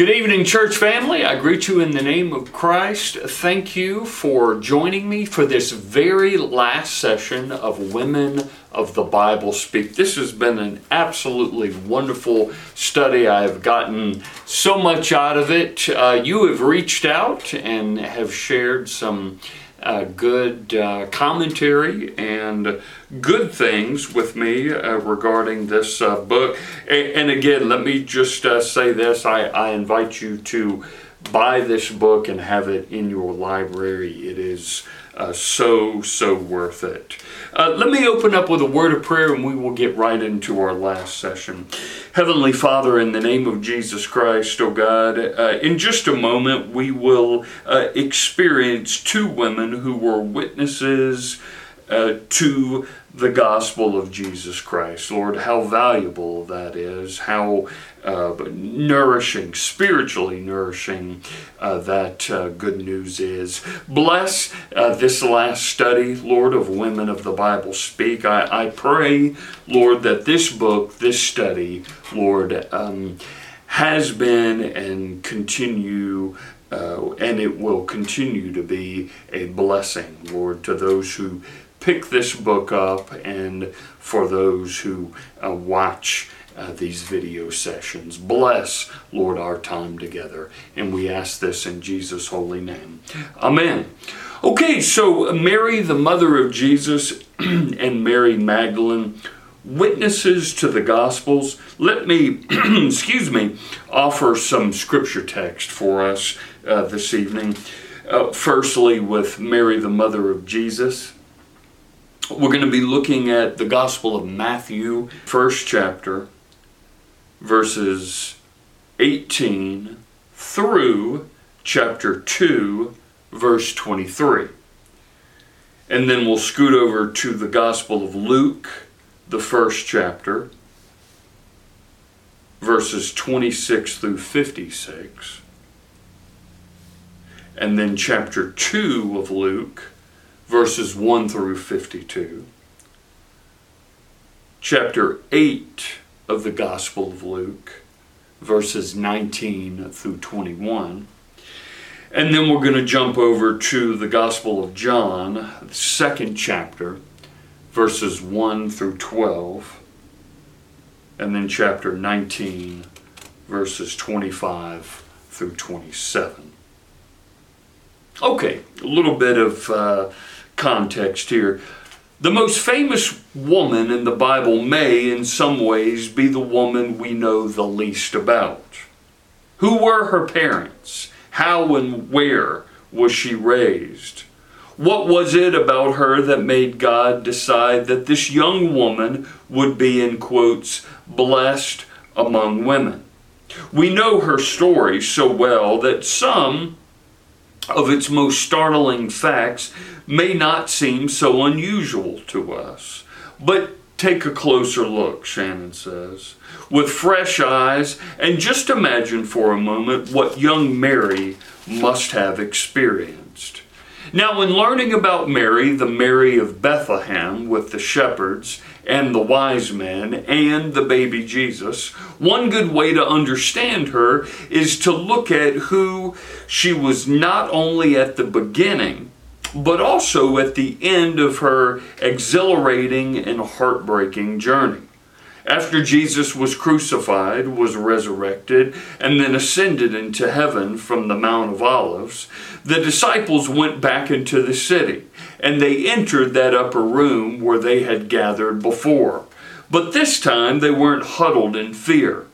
Good evening, church family. I greet you in the name of Christ. Thank you for joining me for this very last session of Women of the Bible Speak. This has been an absolutely wonderful study. I have gotten so much out of it. Uh, you have reached out and have shared some uh, good uh, commentary and good things with me uh, regarding this uh, book. And, and, again, let me just uh, say this I, I invite you to buy this book and have it in your library. It is uh, so, so worth it. Uh, let me open up with a word of prayer and we will get right into our last session. Heavenly Father, in the name of Jesus Christ, oh God, uh, in just a moment we will uh, experience two women who were witnesses uh, to the gospel of Jesus Christ. Lord, how valuable that is, how uh, nourishing, spiritually nourishing uh, that uh, good news is. Bless uh, this last study, Lord, of Women of the Bible Speak. I, I pray, Lord, that this book, this study, Lord, um, has been and continue. Uh, and it will continue to be a blessing, Lord, to those who pick this book up and for those who uh, watch uh, these video sessions. Bless, Lord, our time together. And we ask this in Jesus' holy name. Amen. Okay, so Mary, the mother of Jesus, and Mary Magdalene, witnesses to the Gospels. Let me, excuse me, offer some scripture text for us uh, this evening. Uh, firstly, with Mary, the mother of Jesus. We're going to be looking at the Gospel of Matthew, first chapter, verses 18 through chapter 2, verse 23. And then we'll scoot over to the Gospel of Luke, the first chapter, verses 26 through 56. And then chapter 2 of Luke, verses 1 through 52. Chapter 8 of the Gospel of Luke, verses 19 through 21. And then we're going to jump over to the Gospel of John, the second chapter, verses 1 through 12. And then chapter 19, verses 25 through 27. Okay, a little bit of uh, context here. The most famous woman in the Bible may, in some ways, be the woman we know the least about. Who were her parents? How and where was she raised? What was it about her that made God decide that this young woman would be, in quotes, blessed among women? We know her story so well that some of its most startling facts may not seem so unusual to us. But take a closer look, Shannon says, with fresh eyes, and just imagine for a moment what young Mary must have experienced. Now, in learning about Mary, the Mary of Bethlehem with the shepherds and the wise men and the baby Jesus, one good way to understand her is to look at who she was not only at the beginning, but also at the end of her exhilarating and heartbreaking journey. After Jesus was crucified, was resurrected, and then ascended into heaven from the Mount of Olives, the disciples went back into the city, and they entered that upper room where they had gathered before. But this time they weren't huddled in fear.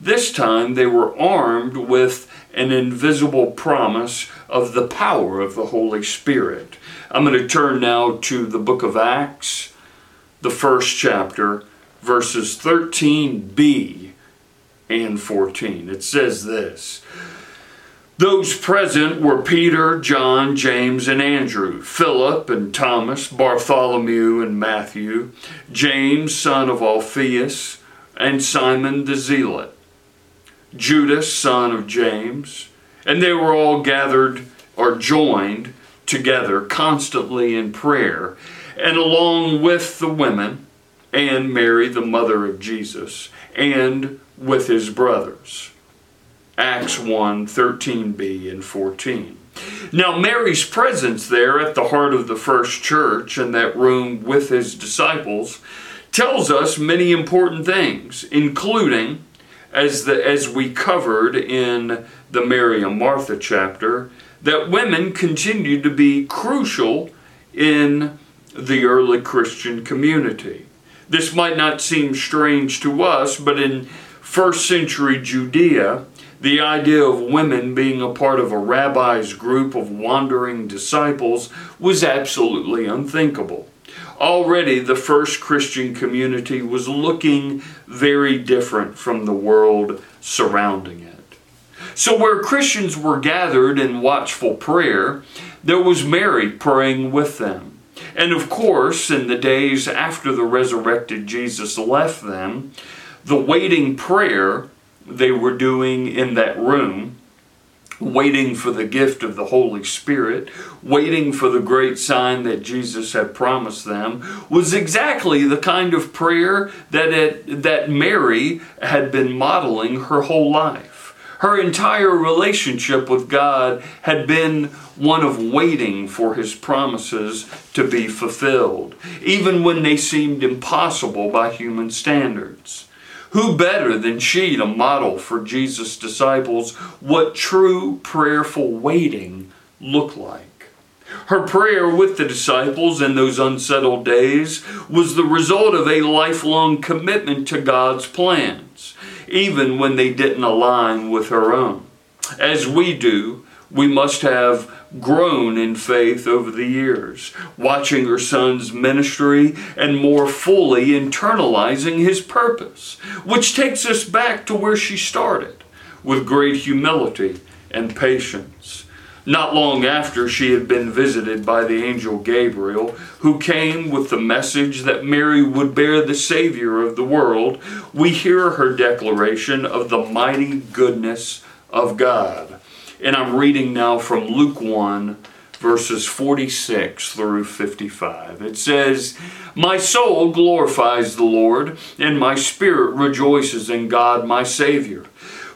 This time they were armed with an invisible promise of the power of the Holy Spirit. I'm going to turn now to the book of Acts, the first chapter, verses 13b and 14. It says this. Those present were Peter, John, James, and Andrew, Philip and Thomas, Bartholomew and Matthew, James, son of Alphaeus, and Simon the Zealot Judas, son of James, and they were all gathered or joined together constantly in prayer, and along with the women and Mary, the mother of Jesus, and with his brothers. Acts 1 13b and 14. Now, Mary's presence there at the heart of the first church in that room with his disciples tells us many important things, including, as, the, as we covered in the Mary and Martha chapter, that women continued to be crucial in the early Christian community. This might not seem strange to us, but in first century Judea, the idea of women being a part of a rabbi's group of wandering disciples was absolutely unthinkable. Already, the first Christian community was looking very different from the world surrounding it. So, where Christians were gathered in watchful prayer, there was Mary praying with them. And of course, in the days after the resurrected Jesus left them, the waiting prayer they were doing in that room, waiting for the gift of the Holy Spirit, waiting for the great sign that Jesus had promised them, was exactly the kind of prayer that, it, that Mary had been modeling her whole life. Her entire relationship with God had been one of waiting for His promises to be fulfilled, even when they seemed impossible by human standards. Who better than she to model for Jesus' disciples what true prayerful waiting looked like? Her prayer with the disciples in those unsettled days was the result of a lifelong commitment to God's plans, even when they didn't align with her own. As we do, we must have grown in faith over the years, watching her son's ministry and more fully internalizing his purpose, which takes us back to where she started with great humility and patience. Not long after she had been visited by the angel Gabriel, who came with the message that Mary would bear the Savior of the world, we hear her declaration of the mighty goodness of God. And I'm reading now from Luke 1, verses 46 through 55. It says, My soul glorifies the Lord, and my spirit rejoices in God my Savior.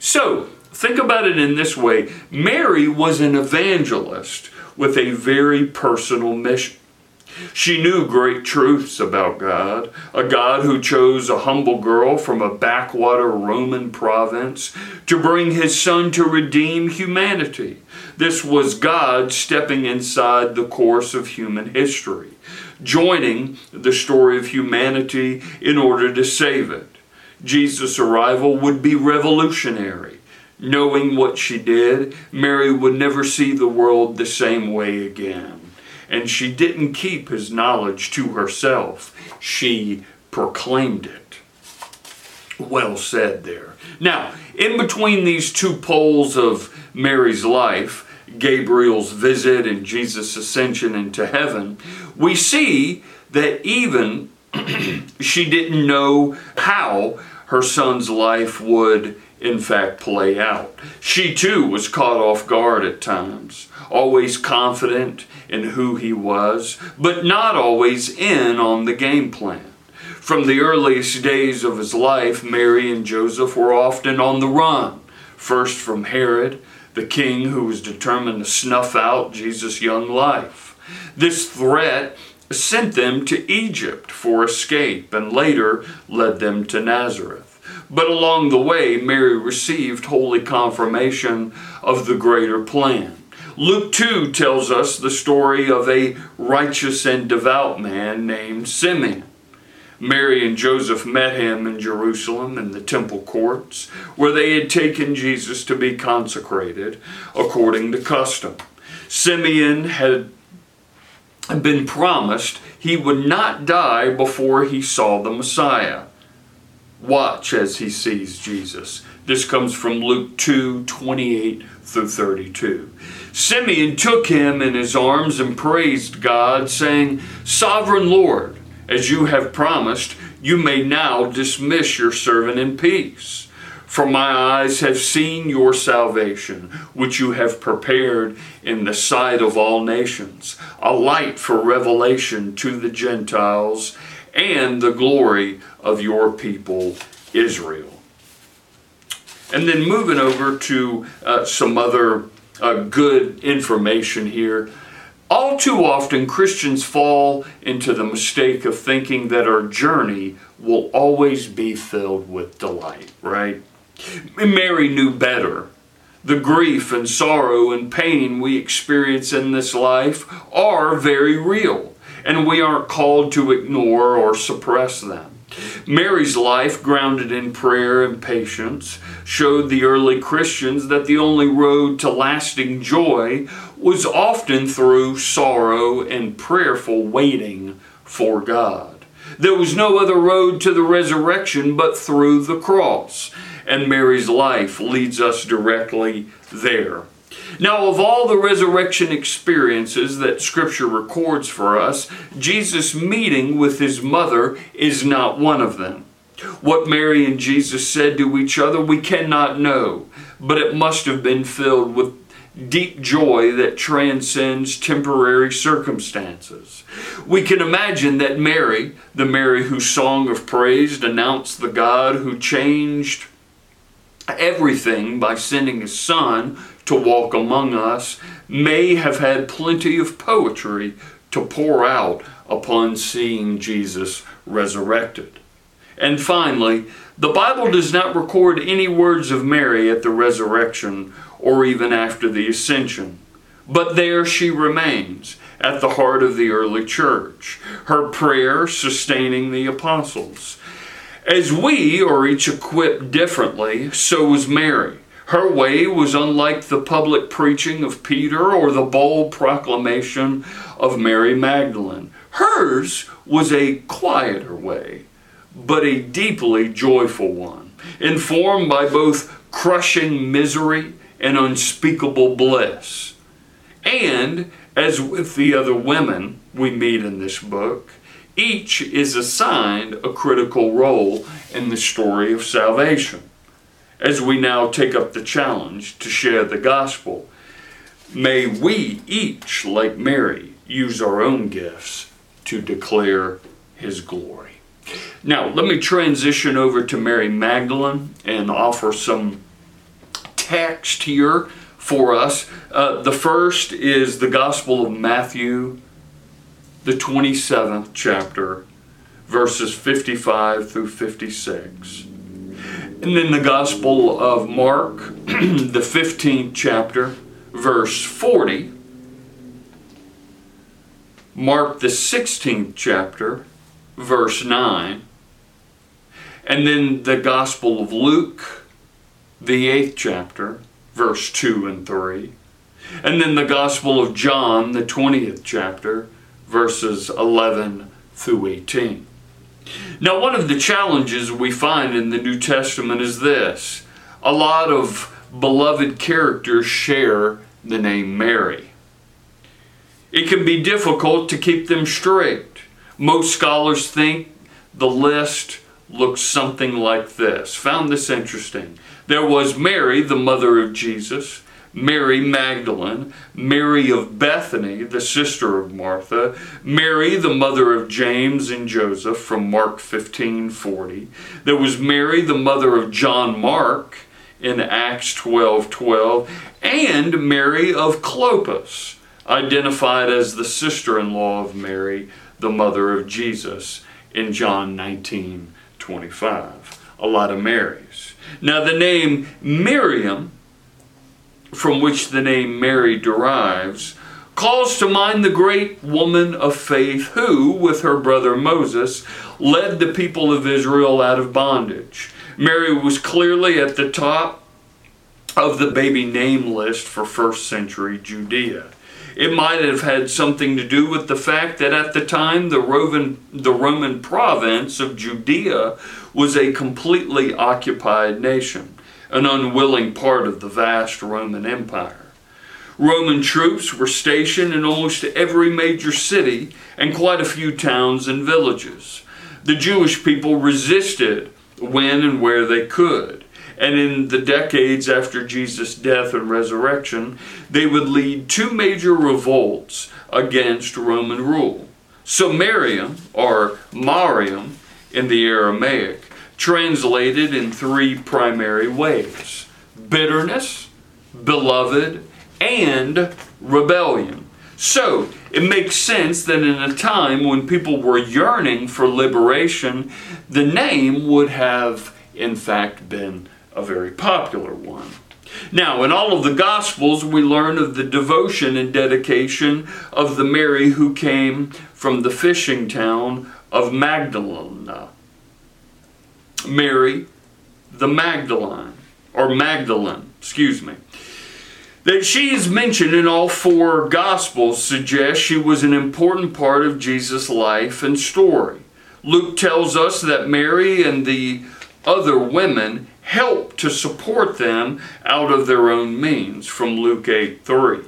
So, think about it in this way Mary was an evangelist with a very personal mission. She knew great truths about God, a God who chose a humble girl from a backwater Roman province to bring his son to redeem humanity. This was God stepping inside the course of human history, joining the story of humanity in order to save it. Jesus' arrival would be revolutionary. Knowing what she did, Mary would never see the world the same way again and she didn't keep his knowledge to herself. She proclaimed it. Well said there. Now, in between these two poles of Mary's life, Gabriel's visit and Jesus' ascension into heaven, we see that even she didn't know how her son's life would in fact play out. She too was caught off guard at times, always confident in who he was, but not always in on the game plan. From the earliest days of his life, Mary and Joseph were often on the run, first from Herod, the king who was determined to snuff out Jesus' young life. This threat sent them to Egypt for escape and later led them to Nazareth. But along the way, Mary received holy confirmation of the greater plan. Luke 2 tells us the story of a righteous and devout man named Simeon. Mary and Joseph met him in Jerusalem in the temple courts, where they had taken Jesus to be consecrated according to custom. Simeon had been promised he would not die before he saw the Messiah. Watch as he sees Jesus. This comes from Luke 2 28 through 32. Simeon took him in his arms and praised God, saying, Sovereign Lord, as you have promised, you may now dismiss your servant in peace. For my eyes have seen your salvation, which you have prepared in the sight of all nations, a light for revelation to the Gentiles, and the glory of your people Israel. And then moving over to uh, some other uh, good information here. All too often, Christians fall into the mistake of thinking that our journey will always be filled with delight, right? Mary knew better. The grief and sorrow and pain we experience in this life are very real, and we aren't called to ignore or suppress them. Mary's life, grounded in prayer and patience, showed the early Christians that the only road to lasting joy was often through sorrow and prayerful waiting for God. There was no other road to the resurrection but through the cross, and Mary's life leads us directly there. Now, of all the resurrection experiences that Scripture records for us, Jesus' meeting with his mother is not one of them. What Mary and Jesus said to each other, we cannot know, but it must have been filled with deep joy that transcends temporary circumstances. We can imagine that Mary, the Mary whose song of praise announced the God who changed everything by sending his son to walk among us, may have had plenty of poetry to pour out upon seeing Jesus resurrected. And finally, the Bible does not record any words of Mary at the resurrection or even after the ascension. But there she remains at the heart of the early church, her prayer sustaining the apostles. As we are each equipped differently, so was Mary. Her way was unlike the public preaching of Peter or the bold proclamation of Mary Magdalene. Hers was a quieter way, but a deeply joyful one, informed by both crushing misery and unspeakable bliss. And, as with the other women we meet in this book, each is assigned a critical role in the story of salvation. As we now take up the challenge to share the gospel, may we each, like Mary, use our own gifts to declare his glory. Now, let me transition over to Mary Magdalene and offer some text here for us. Uh, the first is the Gospel of Matthew, the 27th chapter, verses 55 through 56. And then the Gospel of Mark, the 15th chapter, verse 40. Mark, the 16th chapter, verse 9. And then the Gospel of Luke, the 8th chapter, verse 2 and 3. And then the Gospel of John, the 20th chapter, verses 11 through 18. Now, one of the challenges we find in the New Testament is this a lot of beloved characters share the name Mary. It can be difficult to keep them straight. Most scholars think the list looks something like this. Found this interesting. There was Mary, the mother of Jesus. Mary Magdalene, Mary of Bethany, the sister of Martha, Mary, the mother of James and Joseph, from Mark 15 40. There was Mary, the mother of John Mark, in Acts 12 12, and Mary of Clopas, identified as the sister in law of Mary, the mother of Jesus, in John 19 25. A lot of Marys. Now, the name Miriam from which the name Mary derives, calls to mind the great woman of faith who, with her brother Moses, led the people of Israel out of bondage. Mary was clearly at the top of the baby name list for first century Judea. It might have had something to do with the fact that at the time the Roman, the Roman province of Judea was a completely occupied nation, an unwilling part of the vast Roman Empire. Roman troops were stationed in almost every major city and quite a few towns and villages. The Jewish people resisted when and where they could. And in the decades after Jesus' death and resurrection, they would lead two major revolts against Roman rule. So Miriam, or Mariam in the Aramaic, translated in three primary ways bitterness, beloved, and rebellion. So, it makes sense that in a time when people were yearning for liberation, the name would have, in fact, been a very popular one. Now, in all of the Gospels, we learn of the devotion and dedication of the Mary who came from the fishing town of Magdalene. Mary the Magdalene, or Magdalene, excuse me. That she is mentioned in all four Gospels suggests she was an important part of Jesus' life and story. Luke tells us that Mary and the other women helped to support them out of their own means, from Luke 8 3.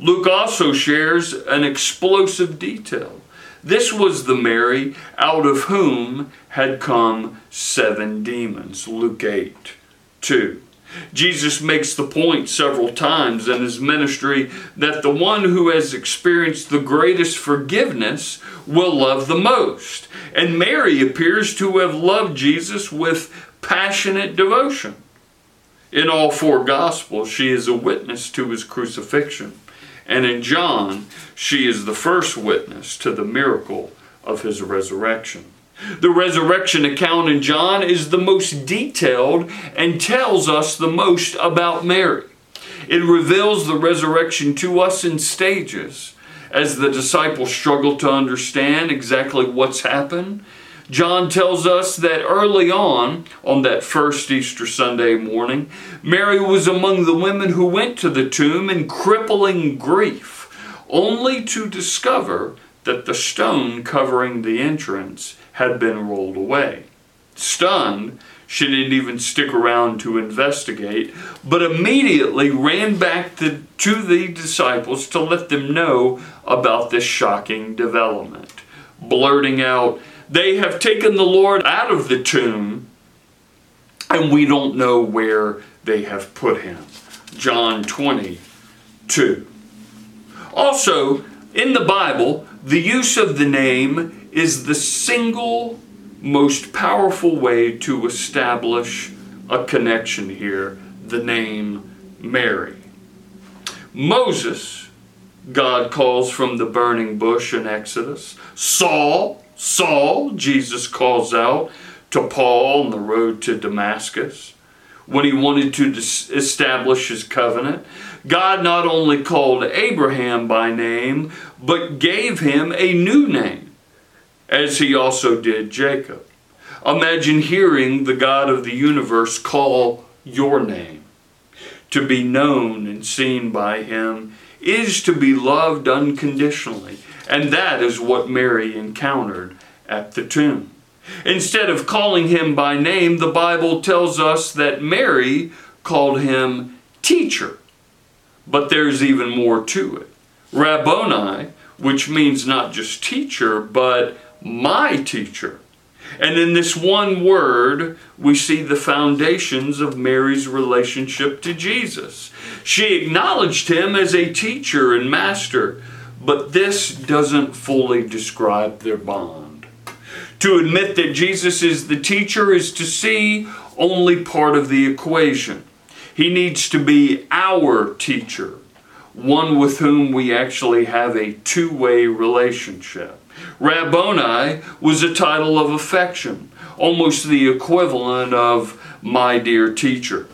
Luke also shares an explosive detail. This was the Mary out of whom had come seven demons. Luke 8 2. Jesus makes the point several times in his ministry that the one who has experienced the greatest forgiveness will love the most. And Mary appears to have loved Jesus with passionate devotion. In all four Gospels, she is a witness to his crucifixion. And in John, she is the first witness to the miracle of his resurrection. The resurrection account in John is the most detailed and tells us the most about Mary. It reveals the resurrection to us in stages. As the disciples struggle to understand exactly what's happened, John tells us that early on, on that first Easter Sunday morning, Mary was among the women who went to the tomb in crippling grief, only to discover that the stone covering the entrance had been rolled away. Stunned, she didn't even stick around to investigate, but immediately ran back to, to the disciples to let them know about this shocking development, blurting out, They have taken the Lord out of the tomb, and we don't know where they have put him. John 20, 2. Also, in the Bible, the use of the name is the single most powerful way to establish a connection here the name Mary. Moses, God calls from the burning bush in Exodus. Saul, Saul, Jesus calls out to Paul on the road to Damascus when he wanted to establish his covenant. God not only called Abraham by name, but gave him a new name, as he also did Jacob. Imagine hearing the God of the universe call your name. To be known and seen by him is to be loved unconditionally, and that is what Mary encountered at the tomb. Instead of calling him by name, the Bible tells us that Mary called him teacher. But there's even more to it. Rabboni, which means not just teacher, but my teacher. And in this one word, we see the foundations of Mary's relationship to Jesus. She acknowledged him as a teacher and master, but this doesn't fully describe their bond. To admit that Jesus is the teacher is to see only part of the equation. He needs to be our teacher, one with whom we actually have a two way relationship. Rabboni was a title of affection, almost the equivalent of my dear teacher.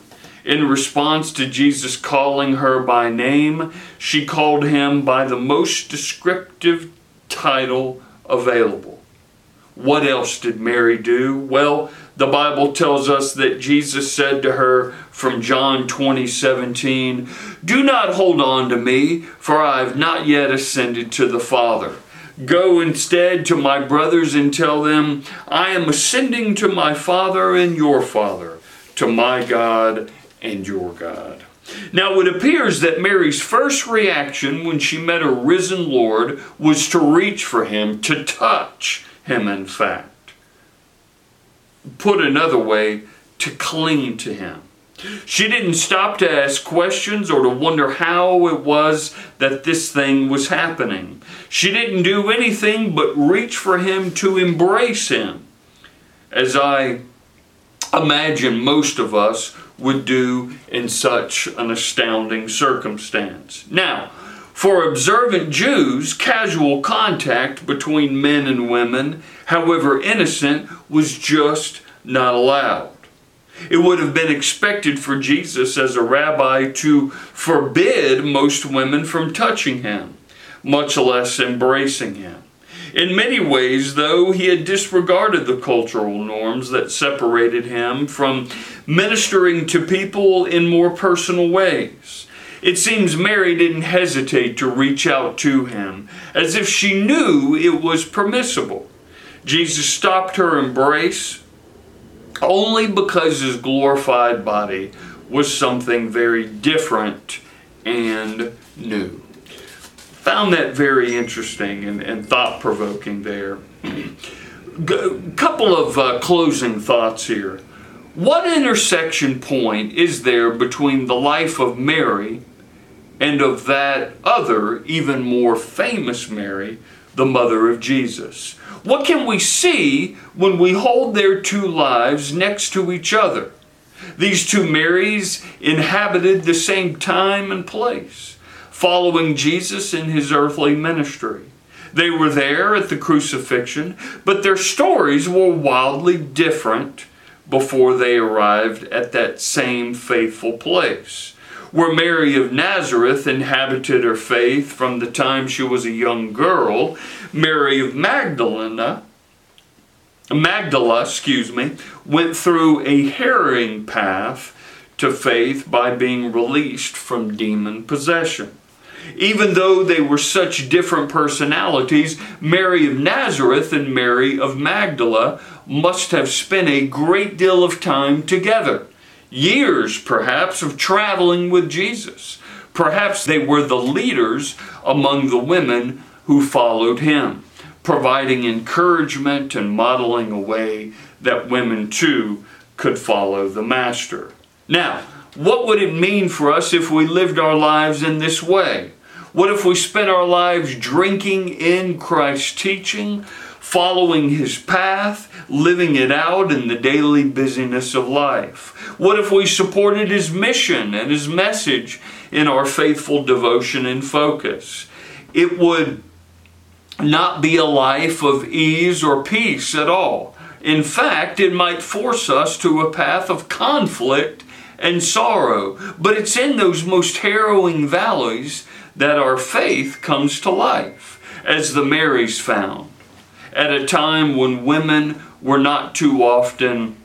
In response to Jesus calling her by name, she called him by the most descriptive title available. What else did Mary do? Well, the Bible tells us that Jesus said to her from John 20 17, Do not hold on to me, for I have not yet ascended to the Father. Go instead to my brothers and tell them, I am ascending to my Father and your Father, to my God and your God. Now, it appears that Mary's first reaction when she met a risen Lord was to reach for him, to touch him, in fact. Put another way, to cling to him. She didn't stop to ask questions or to wonder how it was that this thing was happening. She didn't do anything but reach for him to embrace him, as I imagine most of us would do in such an astounding circumstance. Now, for observant Jews, casual contact between men and women, however innocent, was just not allowed. It would have been expected for Jesus as a rabbi to forbid most women from touching him, much less embracing him. In many ways, though, he had disregarded the cultural norms that separated him from ministering to people in more personal ways. It seems Mary didn't hesitate to reach out to him, as if she knew it was permissible. Jesus stopped her embrace only because his glorified body was something very different and new. Found that very interesting and, and thought provoking there. A couple of uh, closing thoughts here. What intersection point is there between the life of Mary and of that other, even more famous Mary, the mother of Jesus? What can we see when we hold their two lives next to each other? These two Marys inhabited the same time and place, following Jesus in his earthly ministry. They were there at the crucifixion, but their stories were wildly different before they arrived at that same faithful place where Mary of Nazareth inhabited her faith from the time she was a young girl, Mary of Magdalena, Magdala, excuse me, went through a harrowing path to faith by being released from demon possession. Even though they were such different personalities, Mary of Nazareth and Mary of Magdala must have spent a great deal of time together years perhaps of traveling with Jesus. Perhaps they were the leaders among the women who followed him, providing encouragement and modeling a way that women too could follow the Master. Now, what would it mean for us if we lived our lives in this way? What if we spent our lives drinking in Christ's teaching, following his path, living it out in the daily busyness of life? What if we supported his mission and his message in our faithful devotion and focus? It would not be a life of ease or peace at all. In fact, it might force us to a path of conflict and sorrow. But it's in those most harrowing valleys that our faith comes to life, as the Marys found at a time when women were not too often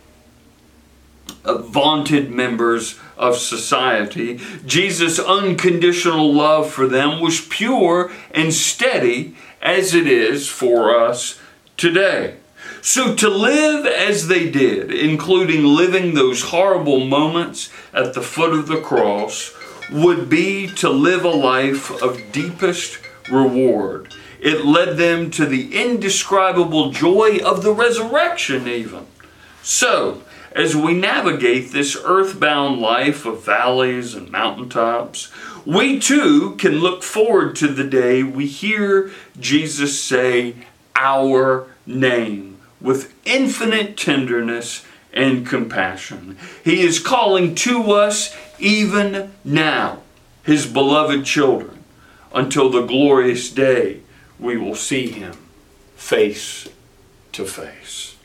vaunted members of society. Jesus' unconditional love for them was pure and steady as it is for us today. So, to live as they did, including living those horrible moments at the foot of the cross, would be to live a life of deepest reward it led them to the indescribable joy of the resurrection, even. So, as we navigate this earthbound life of valleys and mountaintops, we too can look forward to the day we hear Jesus say, Our name, with infinite tenderness and compassion. He is calling to us even now, His beloved children, until the glorious day we will see him face to face.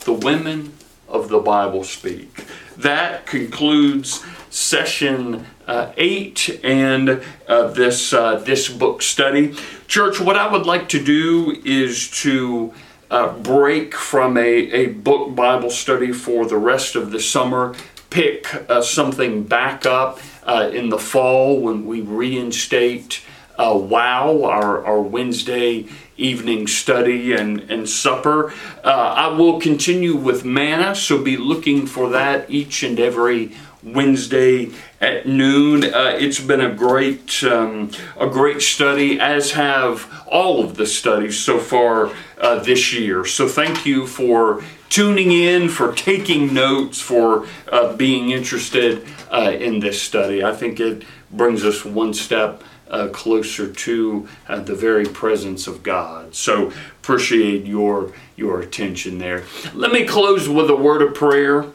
The women of the Bible speak. That concludes session uh, eight and uh, this uh, this book study. Church, what I would like to do is to uh, break from a, a book Bible study for the rest of the summer, pick uh, something back up uh, in the fall when we reinstate uh, WOW, our, our Wednesday evening study and, and supper. Uh, I will continue with manna, so be looking for that each and every Wednesday at noon. Uh, it's been a great um, a great study, as have all of the studies so far uh, this year. So thank you for tuning in, for taking notes, for uh, being interested uh, in this study. I think it brings us one step. Uh, closer to uh, the very presence of God. So appreciate your your attention there. Let me close with a word of prayer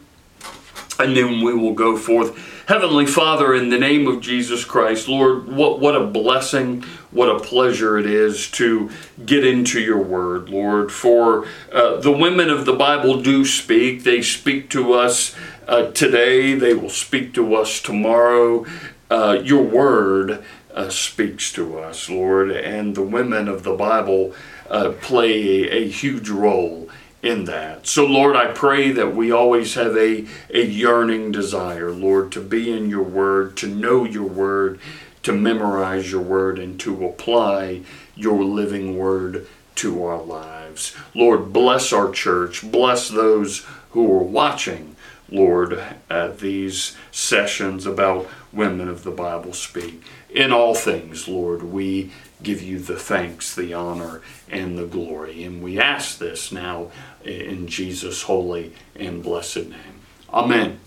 and then we will go forth. Heavenly Father, in the name of Jesus Christ, Lord, what, what a blessing, what a pleasure it is to get into your word, Lord. For uh, the women of the Bible do speak. They speak to us uh, today, they will speak to us tomorrow. Uh, your word uh, speaks to us, Lord, and the women of the Bible uh, play a, a huge role in that. So, Lord, I pray that we always have a, a yearning desire, Lord, to be in your word, to know your word, to memorize your word, and to apply your living word to our lives. Lord, bless our church. Bless those who are watching, Lord, at these sessions about women of the Bible speak. In all things, Lord, we give you the thanks, the honor, and the glory. And we ask this now in Jesus' holy and blessed name. Amen.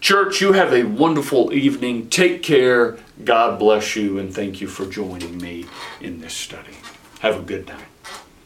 Church, you have a wonderful evening. Take care. God bless you, and thank you for joining me in this study. Have a good night.